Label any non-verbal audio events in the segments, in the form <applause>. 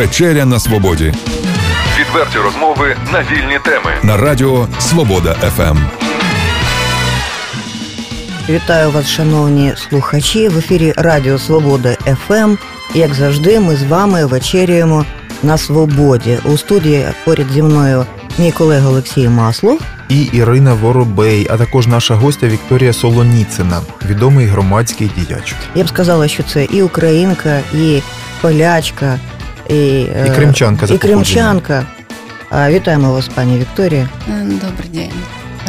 Вечеря на свободі. Відверті розмови на вільні теми на Радіо Свобода ФМ. Вітаю вас, шановні слухачі. В ефірі Радіо Свобода ФМ. Як завжди, ми з вами вечеряємо на свободі. У студії поряд зі мною мій колега Олексій Маслов і Ірина Воробей, а також наша гостя Вікторія Солоніцина, відомий громадський діяч. Я б сказала, що це і українка, і полячка, і, і кримчанка. І кримчанка. Вітаємо вас, пані Вікторія. Добрий день.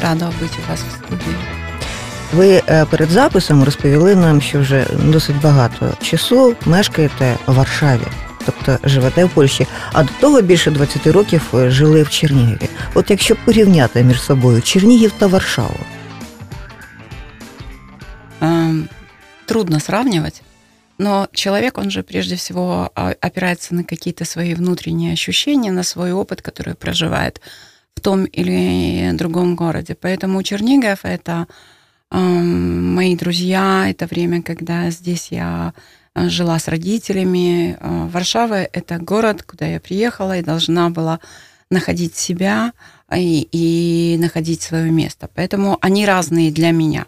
Рада бути у вас в студії. Ви перед записом розповіли нам, що вже досить багато часу мешкаєте в Варшаві, тобто живете в Польщі, а до того більше 20 років жили в Чернігові. От якщо порівняти між собою Чернігів та Варшаву. Трудно сравнивать, но человек, он же прежде всего опирается на какие-то свои внутренние ощущения, на свой опыт, который проживает в том или другом городе. Поэтому Чернигов — это мои друзья, это время, когда здесь я жила с родителями. Варшава — это город, куда я приехала и должна была находить себя и, и находить свое место. Поэтому они разные для меня.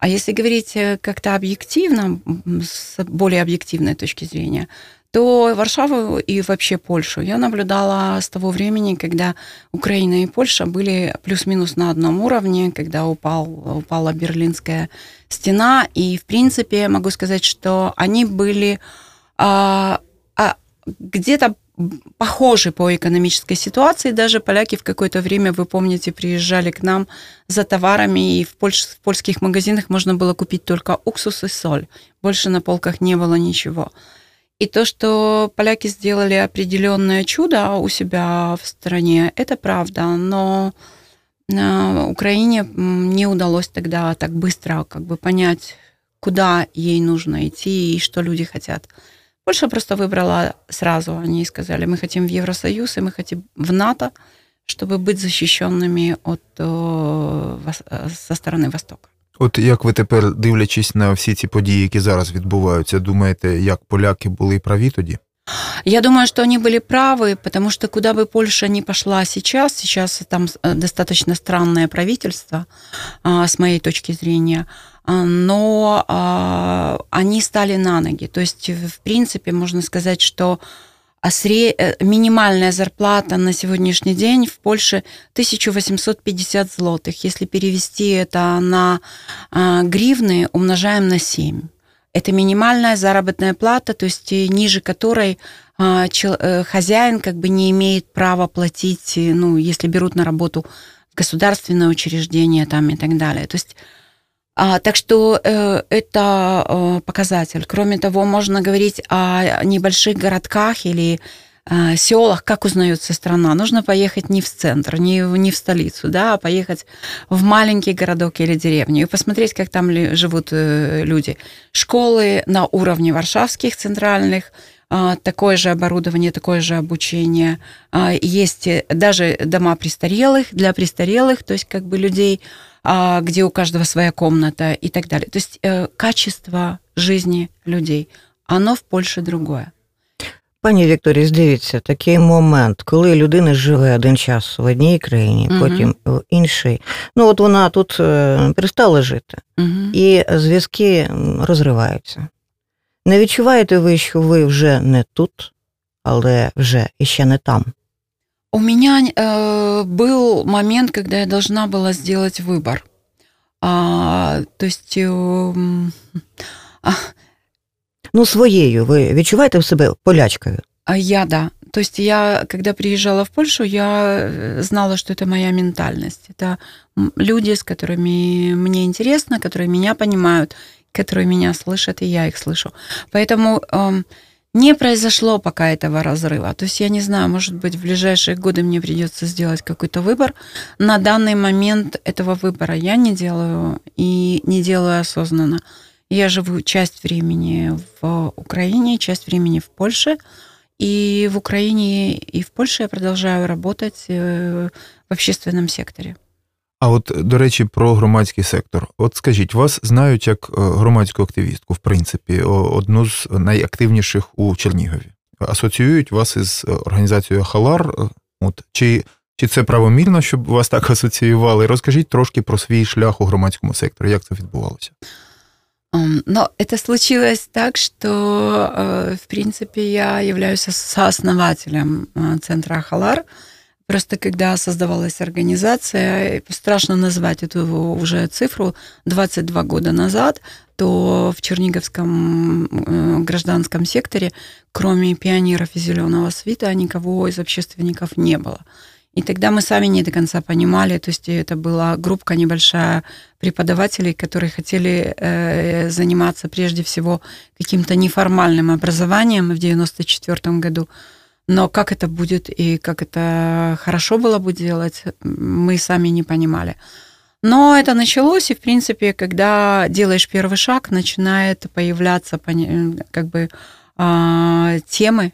А если говорить как-то объективно, с более объективной точки зрения, то Варшаву и вообще Польшу я наблюдала с того времени, когда Украина и Польша были плюс-минус на одном уровне, когда упал, упала Берлинская стена. И, в принципе, могу сказать, что они были а, а, где-то похожи по экономической ситуации. Даже поляки в какое-то время, вы помните, приезжали к нам за товарами, и в, польш, в польских магазинах можно было купить только уксус и соль. Больше на полках не было ничего. И то, что поляки сделали определенное чудо у себя в стране, это правда, но Украине не удалось тогда так быстро как бы понять, куда ей нужно идти и что люди хотят. Польша просто выбрала сразу, они сказали, мы хотим в Евросоюз и мы хотим в НАТО, чтобы быть защищенными от, со стороны Востока. От як ви тепер, дивлячись на всі ці події, які зараз відбуваються, думаєте, як поляки були праві тоді? Я думаю, что они были правы, потому что куда бы Польша ни пошла сейчас, сейчас там достаточно странное правительство, с моей точки зрения, но они стали на ноги. То есть, в принципе, можно сказать, что а сре... минимальная зарплата на сегодняшний день в Польше 1850 злотых. Если перевести это на гривны, умножаем на 7. Это минимальная заработная плата, то есть ниже которой хозяин как бы не имеет права платить, ну, если берут на работу государственное учреждение там и так далее. То есть а, так что э, это э, показатель. Кроме того, можно говорить о небольших городках или э, селах, как узнается страна. Нужно поехать не в центр, не, не в столицу, да, а поехать в маленький городок или деревню и посмотреть, как там ли, живут э, люди. Школы на уровне варшавских центральных, э, такое же оборудование, такое же обучение. Э, есть даже дома престарелых, для престарелых, то есть как бы людей где у каждого своя комната и так далее. То есть э, качество жизни людей, оно в Польше другое. Пані Вікторія, дивіться, такий момент, коли людина живе один час в одній країні, угу. потім в іншій. Ну, от вона тут перестала жити, угу. і зв'язки розриваються. Не відчуваєте ви, що ви вже не тут, але вже іще не там? У меня э, был момент, когда я должна была сделать выбор. А, то есть. Э, а, ну, своєю ви відчуваєте в себе полячкою? А я да. То есть я, когда приезжала в Польшу, я знала, что это моя ментальность. Это люди, с которыми мне интересно, которые меня понимают, которые меня слышат, и я их слышу. Поэтому э, не произошло пока этого разрыва. То есть я не знаю, может быть, в ближайшие годы мне придется сделать какой-то выбор. На данный момент этого выбора я не делаю и не делаю осознанно. Я живу часть времени в Украине, часть времени в Польше. И в Украине и в Польше я продолжаю работать в общественном секторе. А от, до речі, про громадський сектор. От скажіть, вас знають як громадську активістку, в принципі, одну з найактивніших у Чернігові. асоціюють вас із організацією Халар. От чи чи це правомірно, щоб вас так асоціювали? Розкажіть трошки про свій шлях у громадському секторі. Як це відбувалося? Но это случилось так, что, э, в принципе, я являюсь сооснователем э, центра Халар. Просто когда создавалась организация, страшно назвать эту уже цифру, 22 года назад, то в Черниговском э, гражданском секторе, кроме пионеров и зеленого свита, никого из общественников не было. И тогда мы сами не до конца понимали, то есть это была группа небольшая преподавателей, которые хотели э, заниматься прежде всего каким-то неформальным образованием в 1994 году. Но как это будет и как это хорошо было бы делать, мы сами не понимали. Но это началось, и, в принципе, когда делаешь первый шаг, начинает появляться как бы а, темы,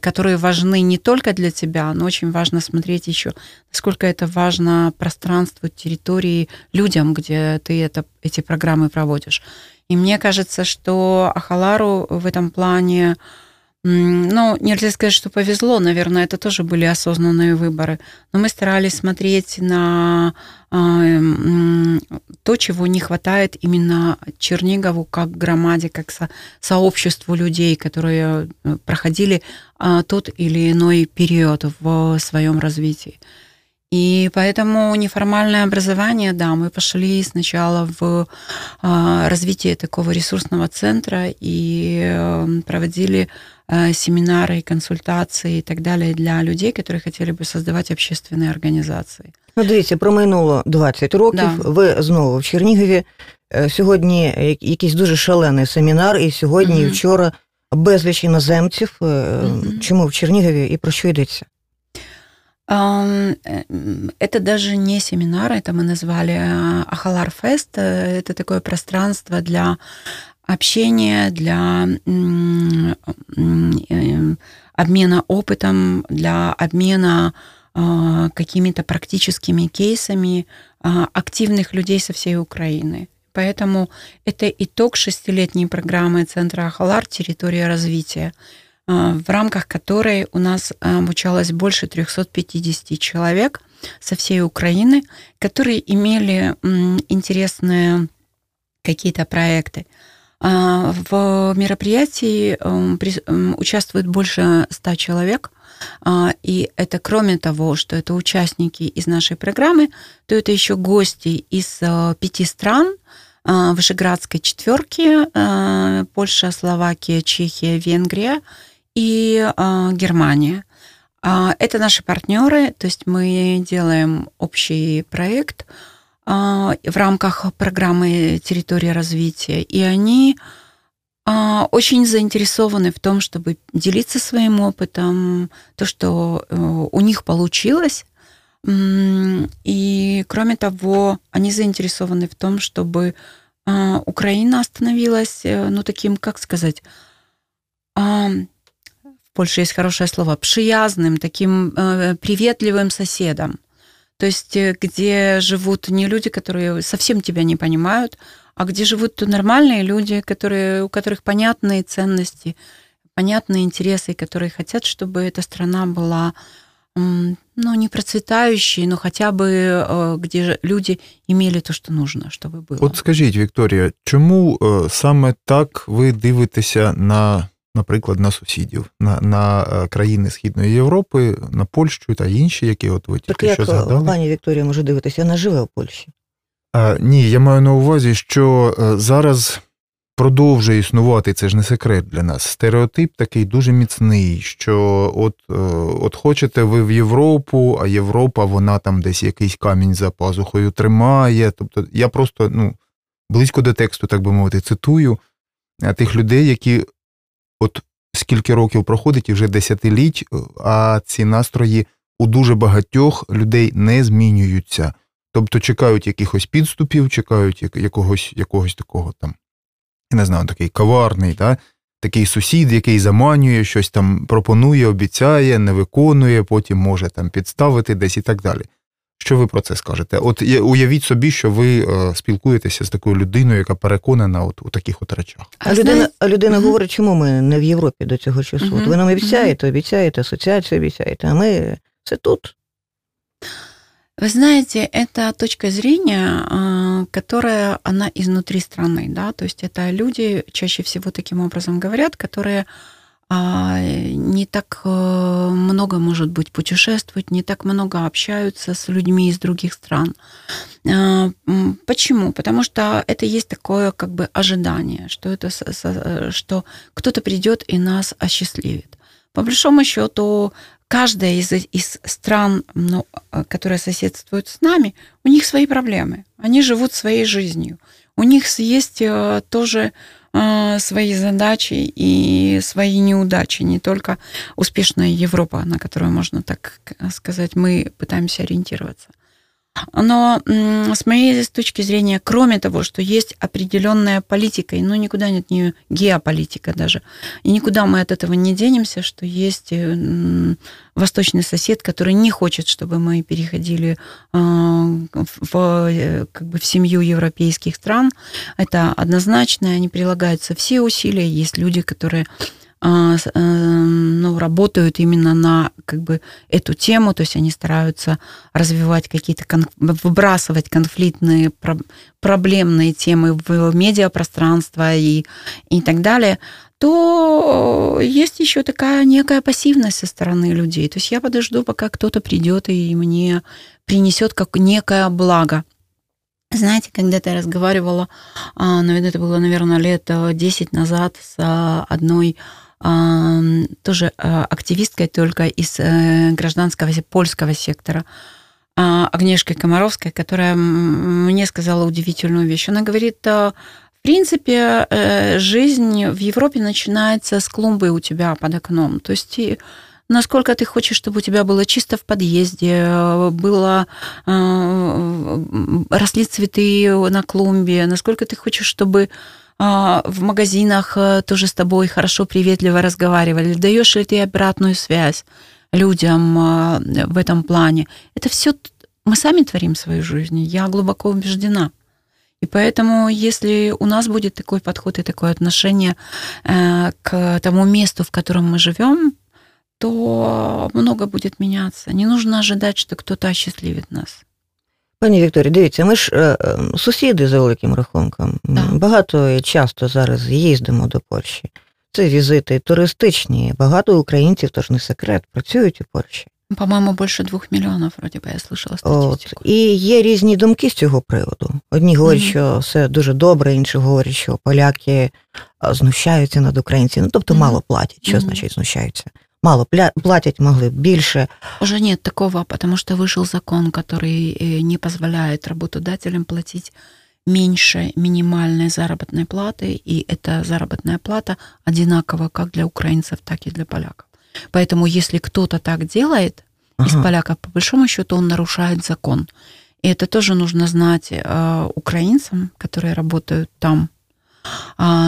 которые важны не только для тебя, но очень важно смотреть еще, насколько это важно пространству, территории, людям, где ты это, эти программы проводишь. И мне кажется, что Ахалару в этом плане ну, нельзя сказать, что повезло, наверное, это тоже были осознанные выборы. Но мы старались смотреть на а, то, чего не хватает именно Чернигову как громаде, как со, сообществу людей, которые э, проходили а, тот или иной период в своем развитии. И поэтому неформальное образование, да, мы пошли сначала в а, развитие такого ресурсного центра и э, проводили Э, семинары, консультації і так далі для людей, які хотіли би создавати общественні організації. Ну, дивіться, проминуло 20 років. Да. Ви знову в Чернігові. Е, сьогодні якийсь дуже шалений семінар, і сьогодні, угу. і вчора безліч іноземців. Угу. Чому в Чернігові і про що йдеться? Это даже не семинар, это мы назвали Ахалар Фест. Это такое пространство для общения, для э, обмена опытом, для обмена а, какими-то практическими кейсами а, активных людей со всей Украины. Поэтому это итог шестилетней программы Центра Ахалар «Территория развития», а, в рамках которой у нас обучалось больше 350 человек со всей Украины, которые имели интересные какие-то проекты. А, в мероприятии участвует больше ста человек, а, и это кроме того, что это участники из нашей программы, то это еще гости из э, пяти стран, а, Вышеградской четверки, Польша, Словакия, Чехия, Венгрия и Германия. Это наши партнеры, то есть мы делаем общий проект – а, в рамках программы «Территория развития», и они а, очень заинтересованы в том, чтобы делиться своим опытом, то, что э, у них получилось. И, кроме того, они заинтересованы в том, чтобы Украина становилась, э, ну, таким, как сказать, Польше есть хорошее слово, пшиязным, таким э, приветливым соседом. То есть э, где живут не люди, которые совсем тебя не понимают, а где живут нормальные люди, которые, у которых понятные ценности, понятные интересы, которые хотят, чтобы эта страна была ну, не процветающей, но хотя бы э, где люди имели то, що нужно, щоб було. От скажіть, Вікторія, чому саме так ви дивитеся на наприклад, на сусідів, на на е, країни Східної Європи, на Польщу та інші, які от ви тільки так, що згадали. Пані Вікторія може дивитися, вона живе у Польщі. А, Ні, я маю на увазі, що е, зараз продовжує існувати, це ж не секрет для нас. Стереотип такий дуже міцний, що от е, от хочете ви в Європу, а Європа, вона там десь якийсь камінь за пазухою тримає. Тобто я просто ну, близько до тексту, так би мовити, цитую тих людей, які от скільки років проходить і вже десятиліть, а ці настрої у дуже багатьох людей не змінюються. Тобто чекають якихось підступів, чекають якогось якогось такого там, я не знаю, такий коварний, да? такий сусід, який заманює, щось там пропонує, обіцяє, не виконує, потім може там підставити десь і так далі. Що ви про це скажете? От уявіть собі, що ви е, спілкуєтеся з такою людиною, яка переконана от у таких от речах. А людина а людина угу. говорить, чому ми не в Європі до цього часу? Угу. От ви нам обіцяєте, обіцяєте, асоціацію обіцяєте, а ми це тут. Вы знаете, это точка зрения, которая, она изнутри страны, да, то есть это люди, чаще всего таким образом говорят, которые а, не так э, много, может быть, путешествуют, не так много общаются с людьми из других стран. А, почему? Потому что это есть такое как бы ожидание, что, это, что кто-то придет и нас осчастливит. По большому счету, каждая из, из стран, ну, которые соседствуют с нами, у них свои проблемы. Они живут своей жизнью. У них есть э, тоже э, свои задачи и свои неудачи, не только успешная Европа, на которую можно так сказать, мы пытаемся ориентироваться. Но с моей точки зрения, кроме того, что есть определенная политика, ну никуда нет не геополитика даже, и никуда мы от этого не денемся, что есть э, восточный сосед, который не хочет, чтобы мы переходили э, в, э, как бы в семью европейских стран. Это однозначно, они прилагаются все усилия. Есть люди, которые а, ну, работают именно на как бы эту тему, то есть они стараются развивать какие-то, выбрасывать конфликтные, проблемные темы в медиапространство и, и так далее, то есть еще такая некая пассивность со стороны людей. То есть я подожду, пока кто-то придет и мне принесет как некое благо. Знаете, когда-то я разговаривала, а, наверное, это было, наверное, лет 10 назад с одной тоже а, активисткой только из э, гражданского польского сектора, а, Агнешкой Комаровской, которая мне сказала удивительную вещь. Она говорит, в принципе, э, жизнь в Европе начинается с клумбы у тебя под окном. То есть насколько ты хочешь, чтобы у тебя было чисто в подъезде, было росли цветы на клумбе, насколько ты хочешь, чтобы а, в магазинах э, тоже с тобой хорошо, приветливо разговаривали, даешь ли ты обратную связь людям а, в этом плане. Это все мы сами творим свою жизнь, я глубоко убеждена. И поэтому, если у нас будет такой подход и такое отношение э, к тому месту, в котором мы живем, то много будет меняться. Не нужно ожидать, что кто-то осчастливит нас. Пані Вікторі, дивіться, ми ж е, сусіди за великим рахунком. Так. Багато і часто зараз їздимо до Польщі. Це візити туристичні. Багато українців, тож не секрет, працюють у Польщі. По-моєму, більше двох мільйонів, вроді би, я слышала статистику. От. І є різні думки з цього приводу. Одні говорять, mm-hmm. що все дуже добре, інші говорять, що поляки знущаються над українцями, ну тобто mm-hmm. мало платять. Що mm-hmm. значить знущаються? Мало платить могли больше. Уже нет такого, потому что вышел закон, который э, не позволяет работодателям платить меньше минимальной заработной платы, и эта заработная плата одинакова как для украинцев, так и для поляков. Поэтому если кто-то так делает, ага. из поляков, по большому счету, он нарушает закон. И это тоже нужно знать э, украинцам, которые работают там,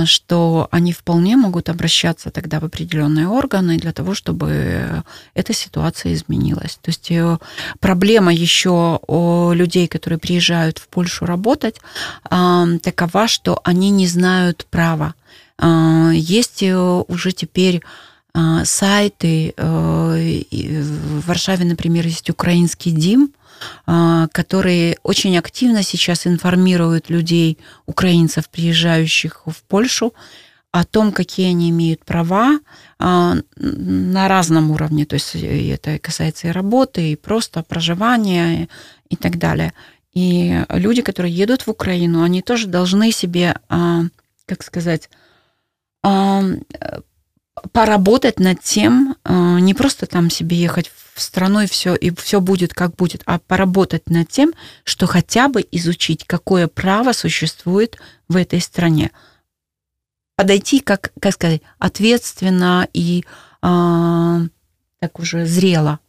что они вполне могут обращаться тогда в определенные органы для того, чтобы эта ситуация изменилась. То есть э, проблема еще у людей, которые приезжают в Польшу работать, а, такова, что они не знают права. А, есть э, уже теперь сайты. Э, в Варшаве, например, есть украинский ДИМ, а, которые очень активно сейчас информируют людей, украинцев, приезжающих в Польшу, о том, какие они имеют права а, на разном уровне. То есть это касается и работы, и просто проживания и так далее. И люди, которые едут в Украину, они тоже должны себе, а, как сказать, поработать над тем, э, не просто там себе ехать в страну и все, и все будет как будет, а поработать над тем, что хотя бы изучить, какое право существует в этой стране. Подойти, как, как сказать, ответственно и э, так уже зрело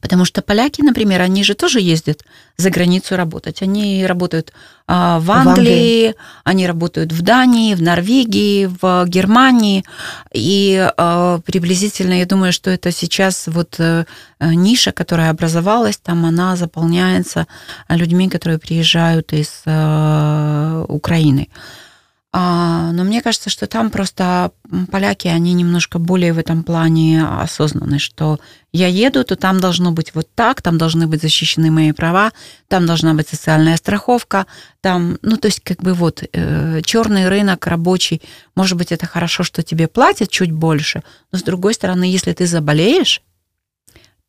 Потому что поляки, например, они же тоже ездят за границу работать. Они работают а, в, Англии, в Англии, они работают в Дании, в Норвегии, в Германии. И а, приблизительно, я думаю, что это сейчас вот а, ниша, которая образовалась, там она заполняется людьми, которые приезжают из а, Украины. А, но мне кажется, что там просто поляки, они немножко более в этом плане осознаны, что я еду, то там должно быть вот так, там должны быть защищены мои права, там должна быть социальная страховка, там, ну, то есть как бы вот э, черный рынок рабочий, может быть, это хорошо, что тебе платят чуть больше, но с другой стороны, если ты заболеешь,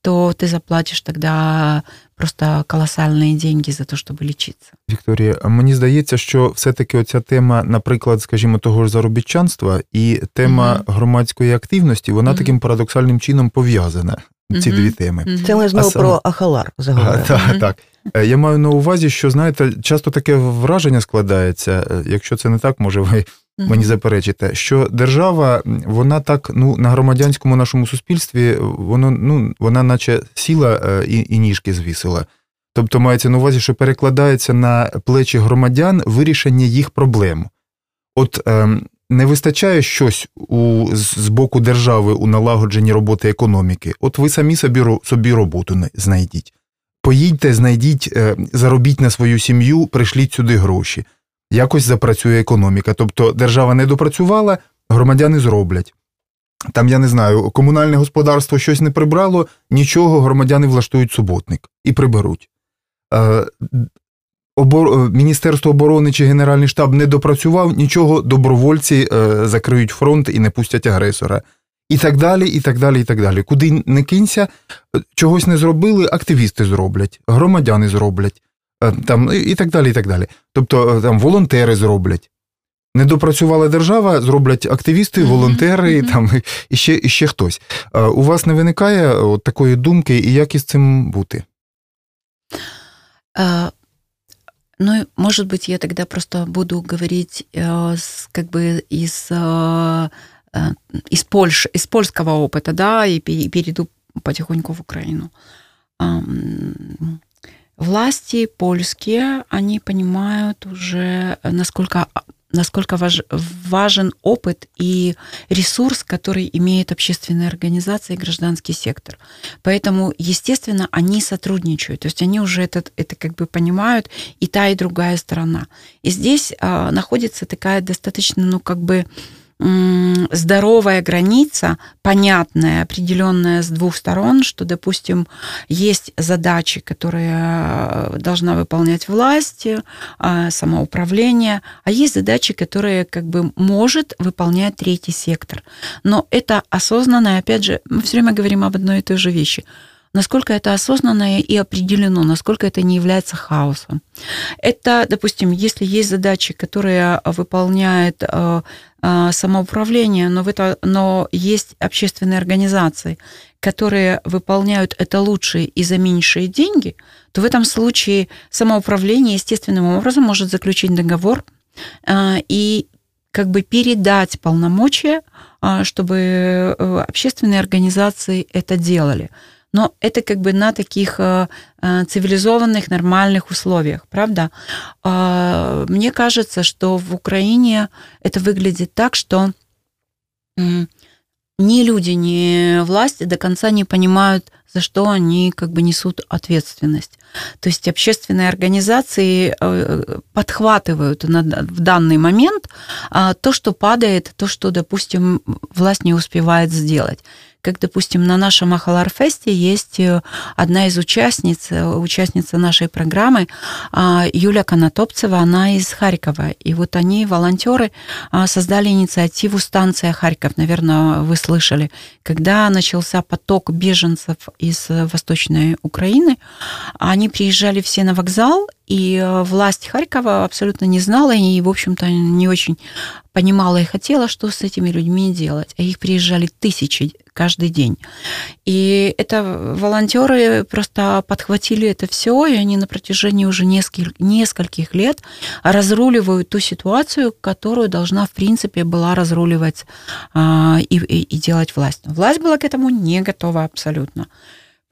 то ты заплатишь тогда просто колосальні деньги за те, щоб лічитися. Вікторія, мені здається, що все-таки оця тема, наприклад, скажімо, того ж заробітчанства і тема угу. громадської активності, вона угу. таким парадоксальним чином пов'язана. Ці угу. дві теми. Це ми знову а про Ахалар заговорили. Так, так. Е, я маю на увазі, що знаєте, часто таке враження складається. Е, якщо це не так, може ви мені заперечите, що держава, вона так ну на громадянському нашому суспільстві, воно ну вона, наче сіла е, і, і ніжки звісила. Тобто мається на увазі, що перекладається на плечі громадян вирішення їх проблем. От ем, не вистачає щось у, з боку держави у налагодженні роботи економіки. От ви самі собі собі роботу знайдіть. Поїдьте, знайдіть, е, заробіть на свою сім'ю, пришліть сюди гроші якось запрацює економіка. Тобто держава не допрацювала, громадяни зроблять. Там, я не знаю, комунальне господарство щось не прибрало, нічого, громадяни влаштують суботник і приберуть. Е. Е, Міністерство оборони чи Генеральний штаб не допрацював, нічого, добровольці е, закриють фронт і не пустять агресора. І так далі, і так далі, і так далі. Куди не кинься, чогось не зробили, активісти зроблять, громадяни зроблять. Е, там і так далі. і так далі. Тобто е, там волонтери зроблять. Не допрацювала держава, зроблять активісти, волонтери mm-hmm. там і ще і ще хтось. Е, у вас не виникає от такої думки, і як із цим бути? А, ну, может быть, я тогда просто буду говорить э, с, как бы из, э, из, Польши, из польского опыта, да, и перейду потихоньку в Украину. Власти польские, они понимают уже, насколько насколько важ, важен опыт и ресурс, который имеет общественная организация и гражданский сектор. Поэтому, естественно, они сотрудничают, то есть они уже это, это как бы понимают и та, и другая сторона. И здесь а, находится такая достаточно, ну, как бы, здоровая граница, понятная, определенная с двух сторон, что, допустим, есть задачи, которые э, должна выполнять власть, э, самоуправление, а есть задачи, которые как бы может выполнять третий сектор. Но это осознанно, опять же, мы все время говорим об одной и той же вещи – насколько это осознанно и определено, насколько это не является хаосом. Это, допустим, если есть задачи, которые выполняет э, э, самоуправление, но, в это, но есть общественные организации, которые выполняют это лучше и за меньшие деньги, то в этом случае самоуправление естественным образом может заключить договор э, и как бы передать полномочия, чтобы общественные организации это делали но это как бы на таких э, э, цивилизованных, нормальных условиях, правда? А, мне кажется, что в Украине это выглядит так, что ни люди, ни власти до конца не понимают, за что они как бы несут ответственность. То есть общественные организации э, подхватывают в данный момент а, то, что падает, то, что, допустим, власть не успевает сделать как, допустим, на нашем Ахаларфесте есть э, одна из участниц, э, участница нашей программы, а, Юля Конотопцева, она из Харькова. И вот они, волонтеры, а, создали инициативу «Станция Харьков». Наверное, вы слышали. Когда начался поток беженцев из э, Восточной Украины, они приезжали все на вокзал, и власть Харькова абсолютно не знала и, в общем-то, не очень понимала и хотела, что с этими людьми делать. А их приезжали тысячи каждый день. И это волонтеры просто подхватили это все, и они на протяжении уже нескольких, нескольких лет разруливают ту ситуацию, которую должна, в принципе, была разруливать а, и, и, и делать власть. Власть была к этому не готова абсолютно.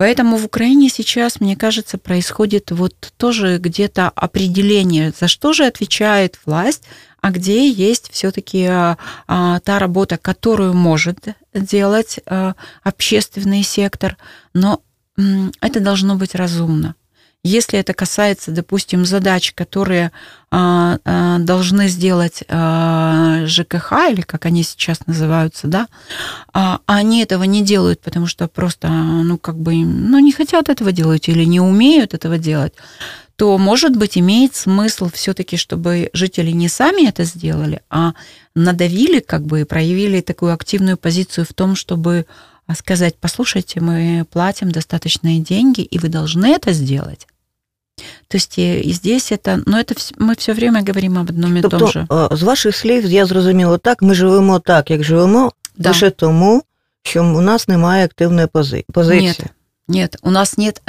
Поэтому в Украине сейчас, мне кажется, происходит вот тоже где-то определение, за что же отвечает власть, а где есть все-таки а, а, та работа, которую может делать а, общественный сектор, но это должно быть разумно. Если это касается, допустим, задач, которые а, а, должны сделать ЖКХ, или как они сейчас называются, да, они этого не делают, потому что просто, ну, как бы, ну, не хотят этого делать или не умеют этого делать, то, может быть, имеет смысл все-таки, чтобы жители не сами это сделали, а надавили, как бы, и проявили такую активную позицию в том, чтобы сказать, послушайте, мы платим достаточные деньги, и вы должны это сделать. То есть і здесь это, ну это ми все время говоримо об одному і тобто, тому же. З ваших слів я зрозуміла так, ми живемо так, як живемо, да. лише тому, що у нас немає активної пози... позиції. Нет, нет, у нас нет...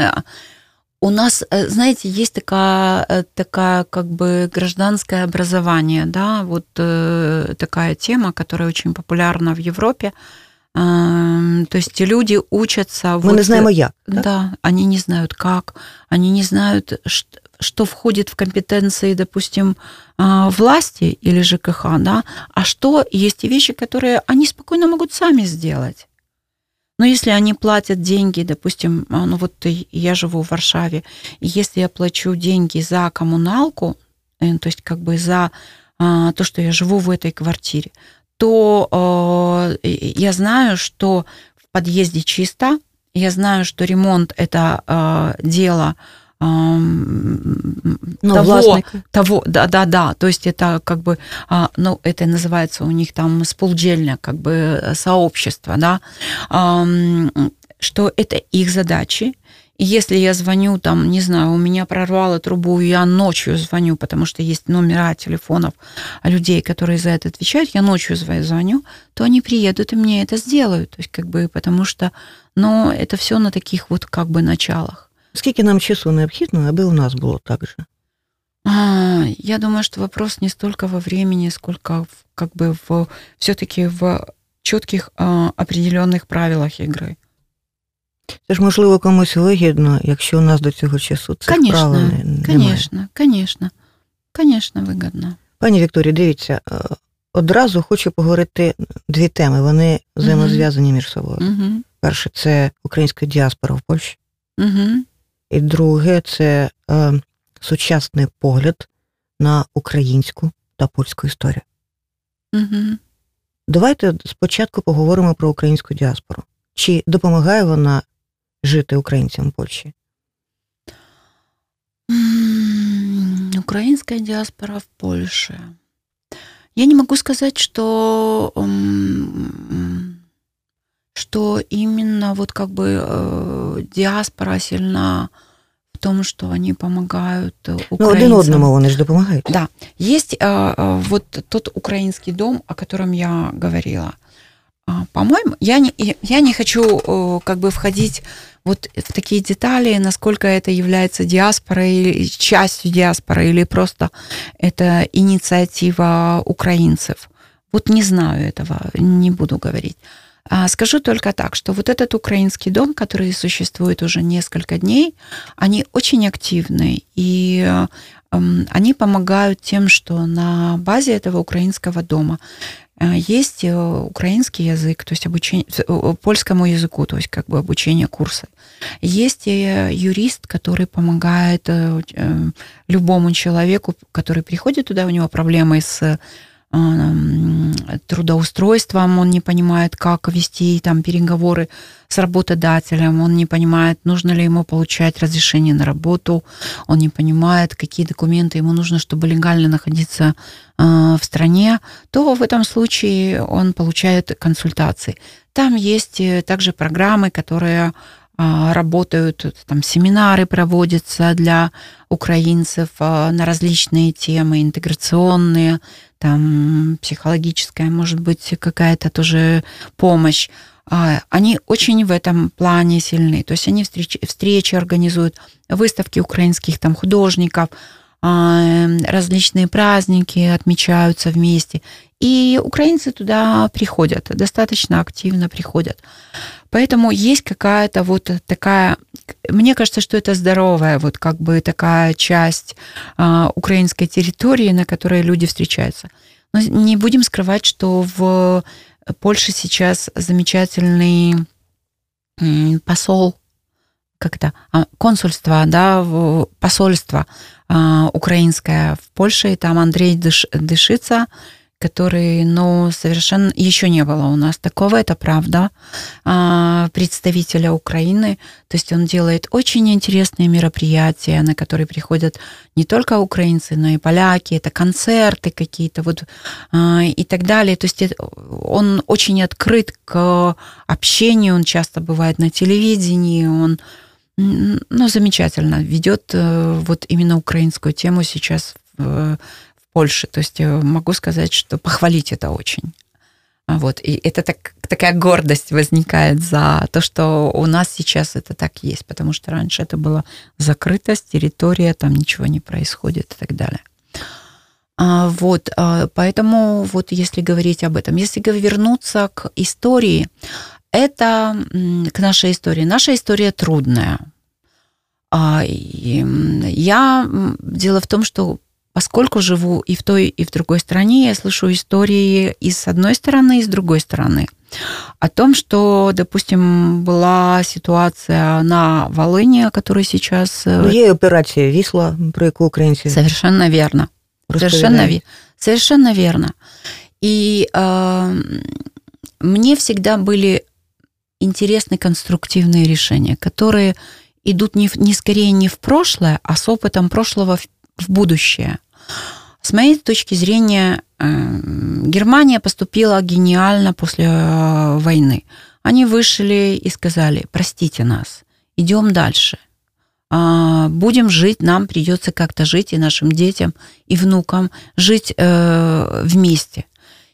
У нас, знаете, есть такая, такая как бы гражданское образование, да, вот такая тема, которая очень популярна в Европе, то есть люди учатся... Мы вот, не знаем як. Да? да, они не знают как, они не знают, что входит в компетенции, допустим, власти или ЖКХ, да, а что есть вещи, которые они спокойно могут сами сделать. Но если они платят деньги, допустим, а, ну вот я живу в Варшаве, и если я плачу деньги за коммуналку, э, то есть как бы за а, то, что я живу в этой квартире, то э, я знаю, что в подъезде чисто, я знаю, что ремонт это дело э, ну, того, того, да, да, да, то есть это как бы, э, ну, это называется у них там сполджельное как бы сообщество, да, э, что это их задачи, если я звоню, там, не знаю, у меня прорвало трубу, я ночью звоню, потому что есть номера телефонов людей, которые за это отвечают, я ночью звоню, то они приедут и мне это сделают. То есть, как бы, потому что, ну, это все на таких вот как бы началах. Сколько нам часу необходимо, аби у нас было так же? А, я думаю, что вопрос не столько во времени, сколько в, как бы в все-таки в четких а, определенных правилах игры. Це ж можливо комусь вигідно, якщо у нас до цього часу це справи немає. Звісно, звісно, звісно, вигідно. Пані Вікторія, дивіться, е, одразу хочу поговорити дві теми. Вони взаємозв'язані угу. між собою. Угу. Перше, це українська діаспора в Польщі. Угу. І друге, це е, сучасний погляд на українську та польську історію. Угу. Давайте спочатку поговоримо про українську діаспору. Чи допомагає вона жити українцям в Польщі? Украинская диаспора в Польше. Я не могу сказать, что, что именно вот как бы э, диаспора сильна в том, что они помогают украинцам. Ну, один одному они же допомагають. Да. Есть э, э, вот тот украинский дом, о котором я говорила. А, по-моему, я не, я не хочу как бы входить вот в такие детали, насколько это является диаспорой, частью диаспоры, или просто это инициатива украинцев. Вот не знаю этого, не буду говорить. А скажу только так, что вот этот украинский дом, который существует уже несколько дней, они очень активны, и эм, они помогают тем, что на базе этого украинского дома Э, есть э, украинский язык, то есть обучение э, польскому языку, то есть как бы обучение курса. Есть юрист, который помогает любому человеку, который приходит туда, у него проблемы с трудоустройством, он не понимает, как вести там переговоры с работодателем, он не понимает, нужно ли ему получать разрешение на работу, он не понимает, какие документы ему нужно, чтобы легально находиться в стране, то в этом случае он получает консультации. Там есть э, также программы, которые работают, там семинары проводятся для украинцев на различные темы, интеграционные, там психологическая, может быть, какая-то тоже помощь. Они очень в этом плане сильны. То есть они встречи, встречи организуют, выставки украинских там художников, различные праздники отмечаются вместе. И украинцы туда приходят, достаточно активно приходят. Поэтому есть какая-то вот такая, мне кажется, что это здоровая вот как бы такая часть а, украинской территории, на которой люди встречаются. Но не будем скрывать, что в Польше сейчас замечательный посол, как-то а, консульство, да, посольство а, украинское в Польше, и там Андрей Дыш, Дышица, который, ну, совершенно еще не было у нас такого, это правда, а, представителя Украины. То есть он делает очень интересные мероприятия, на которые приходят не только украинцы, но и поляки, это концерты какие-то вот а, и так далее. То есть он очень открыт к общению, он часто бывает на телевидении, он ну, замечательно ведет э, вот именно украинскую тему сейчас в, Польши. То есть э, могу сказать, что похвалить это очень. Вот. И это так, такая гордость возникает за то, что у нас сейчас это так есть, потому что раньше это была закрытость, территория, там ничего не происходит и так далее. А, вот, а, поэтому вот если говорить об этом, если вернуться к истории, это к нашей истории. Наша история трудная. А, я дело в том, что поскольку живу и в той, и в другой стране, я слышу истории и с одной стороны, и с другой стороны. О том, что, допустим, была ситуация на Волыне, которая сейчас... Э, ну, є операція Вісла, про яку українці... Совершенно верно. Совершенно, совершенно верно. И э, мне всегда были интересны конструктивные решения, которые идут не, не скорее не в прошлое, а с опытом прошлого в в будущее. С моей точки зрения, э, Германия поступила гениально после э, войны. Они вышли и сказали, простите нас, идем дальше. А, будем жить, нам придется как-то жить и нашим детям, и внукам жить э, вместе.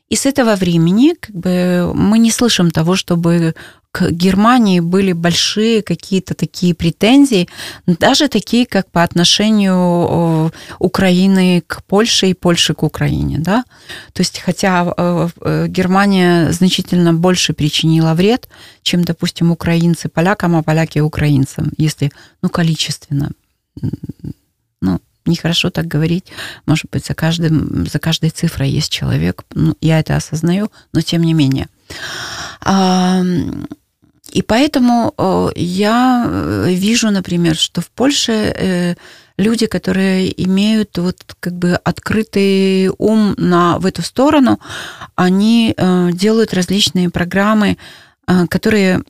И с этого времени как бы, мы не слышим того, чтобы к Германии были большие какие-то такие претензии, даже такие, как по отношению Украины к Польше и Польши к Украине. Да? То есть, хотя э, э, Германия значительно больше причинила вред, чем, допустим, украинцы полякам, а поляки украинцам, если, ну, количественно. Ну, нехорошо так говорить. Может быть, за, каждым, за каждой цифрой есть человек. Ну, я это осознаю, но тем не менее. И поэтому э, я э, вижу, например, что в Польше э, люди, которые имеют вот как бы открытый ум на, в эту сторону, они делают различные программы, которые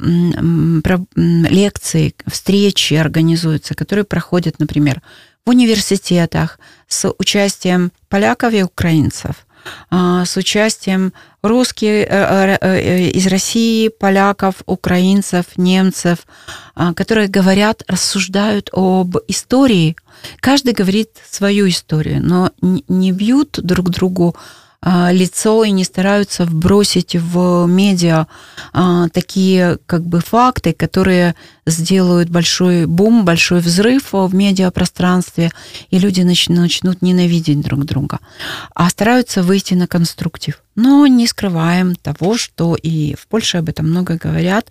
лекции, встречи организуются, которые проходят, например, в университетах с участием поляков и украинцев, а, с участием русских э, э, э, из России, поляков, украинцев, немцев, а, которые говорят, рассуждают об истории. Каждый говорит свою историю, но не бьют друг другу лицо и не стараются вбросить в медиа а, такие как бы факты, которые сделают большой бум, большой взрыв в медиапространстве, и люди начнут ненавидеть друг друга. А стараются выйти на конструктив. Но не скрываем того, что и в Польше об этом много говорят,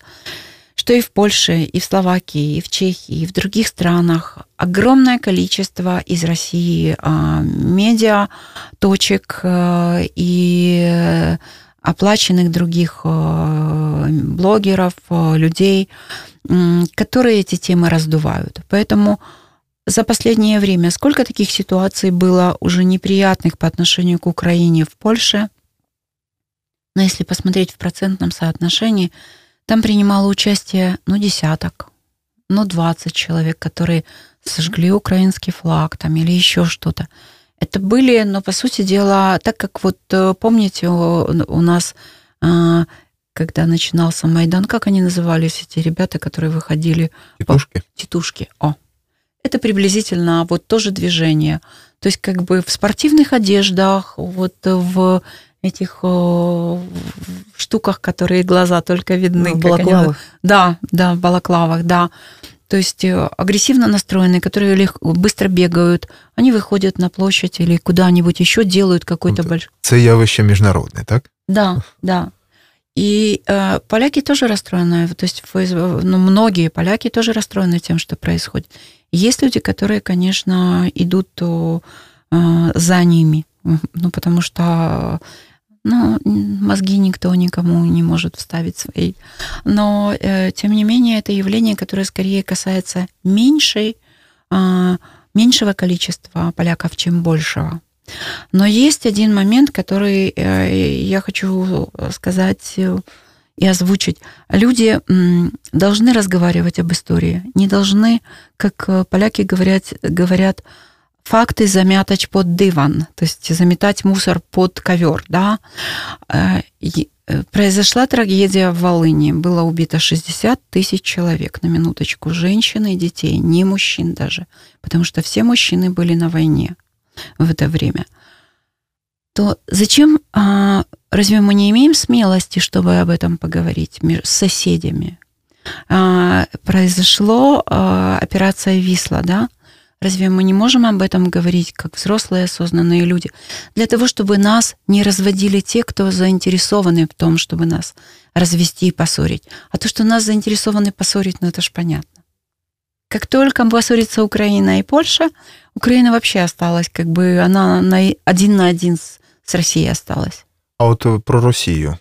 что и в Польше, и в Словакии, и в Чехии, и в других странах огромное количество из России а, медиа, точек а, и оплаченных других а, блогеров, людей, которые эти темы раздувают. Поэтому за последнее время сколько таких ситуаций было уже неприятных по отношению к Украине в Польше? Но если посмотреть в процентном соотношении, там принимало участие, ну, десяток, ну, 20 человек, которые сожгли украинский флаг там или еще что-то. Это были, но, по сути дела, так как вот, э, помните, у нас, а, когда начинался Майдан, как они назывались, эти ребята, которые выходили? Титушки. По... Титушки, о. Это приблизительно вот тоже движение. То есть как бы в спортивных одеждах, вот в этих о, штуках, которые глаза только видны. В балаклавах. Они, да, да, в балаклавах, да. То есть э, агрессивно настроенные, которые легко, быстро бегают, они выходят на площадь или куда-нибудь еще делают какой-то большой... Це явище міжнародне, так? Да, да. И э, поляки тоже расстроены, то есть ну, многие поляки тоже расстроены тем, что происходит. Есть люди, которые, конечно, идут то, э, за ними, ну, потому что ну, мозги никто никому не может вставить свои. Но, э, тем не менее, это явление, которое скорее касается меньшей, э, меньшего количества поляков, чем большего. Но есть один момент, который э, я хочу сказать э, и озвучить. Люди должны разговаривать об истории, не должны, как э, поляки говорят, говорят факты замятать под диван, то есть заметать мусор под ковер, да. Произошла трагедия в Волыни. Было убито 60 тысяч человек, на минуточку, женщин и детей, не мужчин даже, потому что все мужчины были на войне в это время, то зачем, а, разве мы не имеем смелости, чтобы об этом поговорить с соседями? А, произошло а, операция Висла, да? Разве мы не можем об этом говорить, как взрослые осознанные люди, для того, чтобы нас не разводили те, кто заинтересованы в том, чтобы нас развести и поссорить? А то, что нас заинтересованы поссорить, ну это ж понятно. Как только поссорится Украина и Польша, Украина вообще осталась, как бы она на один на один с, с Россией осталась. А от э, про Росію.